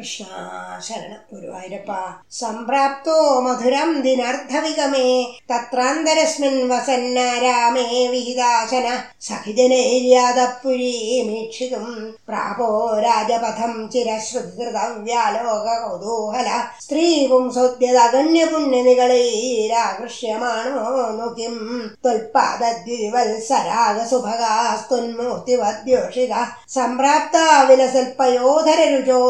കൃഷ്ണ ഗുരുവായൂരപ്പ സംപ്രാപ്തോ മധുരം ദിനർദ്ധവിഗമേ. തത്രാന്തരസ്മിൻ വസന്ന രാമേ വിഹിതാശന സഹിജനൈര്യാതപുരീമീക്ഷിതും പ്രാപോ രാജപഥം ചിരശ്രുതൃതവ്യാലോക കൗതൂഹല സ്ത്രീ പുംസോദ്യതകന്യപുണ്യനികളൈരാകൃഷ്യമാണോ നുകിം ത്വൽപാദ്വിവത്സരാഗസുഭഗാസ്തുന്മൂർത്തിവദ്യോഷിത സംപ്രാപ്ത വിലസൽപയോധരരുചോ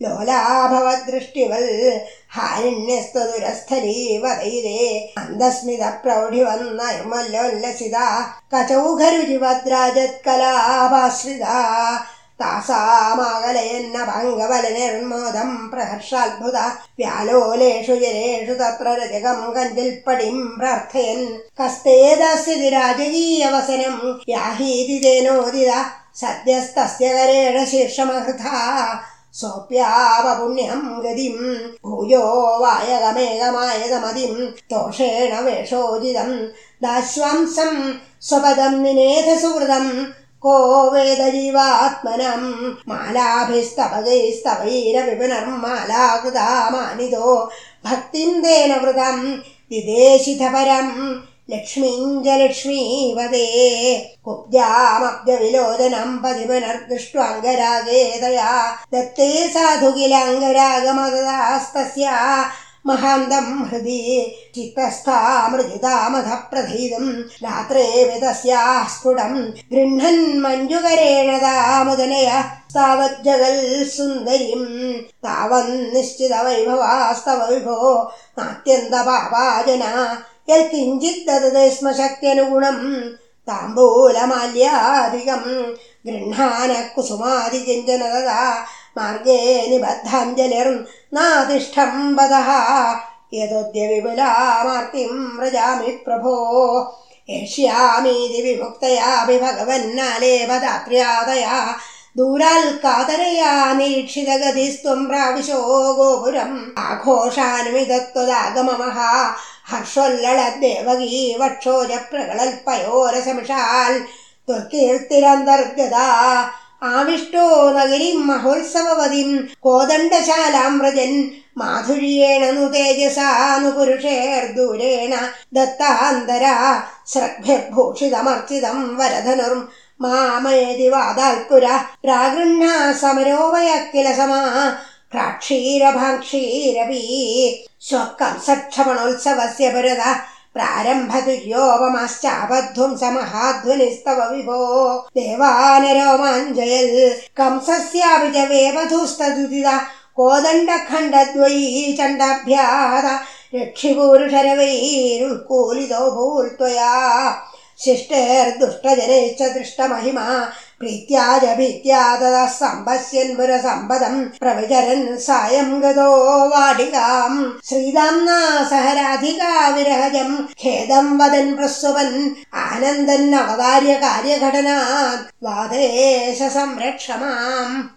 ലോലാഭവദൃഷ്ടിവൽ ഹാരിണ്യസ്തുരസ്ഥലീവതൈരേ അന്തസ്മിത പ്രൗഢിവന്നൈർമല്ലോല്ലസിത കചൗഘരുചിവദ്രാജത്കലാഭാശ്രിത താസാമാകലയന്ന ഭംഗബലനിർമോദം പ്രഹർഷാത്ഭുത വ്യാലോലേഷു ജനേഷു തത്ര രജകം കഞ്ചിൽപ്പടിം പ്രാർത്ഥയൻ കസ്തേദസ്യതി രാജകീയവസനം യാഹീതി തേനോദിത സദ്യസ്തസ്യ കരേണ ശീർഷമഹൃഥ सोप्यापुण्यं गतिं भूयो वायगमेगमायदमधिं तोषेण वेषोजिदम् दाश्वांसम् स्वपदं निनेथ सुहृदं को वेदजीवात्मनं जीवात्मनं मालाभिस्तभजैस्तभैरविपुरं मालाकृता भक्तिं तेन वृतं दिदेशिधपरम् ലക്ഷ്മിഞ്ച ലക്ഷ്മീവതേ കുബ്ജാമബ്ജവിലോചനം പതിമനർദൃഷ്ട്വാംഗരാഗേതയാ ദത്തേ സാധുകിലാംഗരാഗമതസ്തസ്യ മഹാന്തം ഹൃദി ചിത്തസ്ഥാമൃജുതാമധപ്രധീതം രാത്രേ വിതസ്യാ സ്ഫുടം ഗൃഹൻ മഞ്ജുകരേണതാമുദനയ താവജ്ജഗൽ സുന്ദരിം താവൻ നിശ്ചിത വൈഭവാസ്തവൈഭോ നാത്യന്ത പാപാജന. യൽക്കിഞ്ചിത് ദതതെ സ്മ ശക്തിയനുഗുണം താംബൂലമാല്യാധികം ഗൃഹാന കുസുമാതികിഞ്ചന തഥാ മാർഗേ നിബദ്ധാഞ്ജലിർം നാതിഷ്ഠം വദഃ യതോദ്യ വിപുലാമാർത്തിം വ്രജാമി പ്രഭോ. ഏഷ്യാമീതി വിമുക്തയാഭി ഭഗവന്നാലേപദാത്രിയാതയാ ദൂരാൽ കാതരയാ നിരീക്ഷിതഗതിസ്ത്വം പ്രാവിശോ ഗോപുരം. ആഘോഷാനുമിതത്വദാഗമമഹ. ഹർഷോല്ലള ദേവകീ വക്ഷോര ആവിഷ്ടോ നഗരീം മഹോത്സവവതിം കോദണ്ഡശാലാമ്രജൻ മാധുര്യേണ നു തേജസാനു പുരുഷേർദൂരേണ ദത്താന്തര. ശ്രഗ്ഭ്യഭൂഷിതമർച്ചിതം വരധനുർ മാമേതി വാതാൽപുര. പ്രാഗൃഹ്ണ സമരോവയ കില काक्षीरभाक्षीरवी श्वकंसमणोत्सवस्य पुरद प्रारम्भतु यो ममाश्चावुं विभो देवानरोमाञ्जयल् कंसस्यापि च कोदण्ड कोदण्डखण्डद्वयी चण्डाभ्याद भूल् भूर्त्वया ശിഷ്ടേർദുഷ്ടജനൈശ്ച ദൃഷ്ടമഹിമ പ്രീത്യാജ ഭീത്യാ തഥാ സമ്പശ്യൻപുരസമ്പദം പ്രവിചരൻ സായം ഗതോ വാടികാം ശ്രീദാംനാ സഹരാധികാ വിരഹജം. ഖേദം വദൻ പ്രസ്വപൻ ആനന്ദൻ അവതാര്യ കാര്യഘടനാ. വാദേശ സംരക്ഷമാം.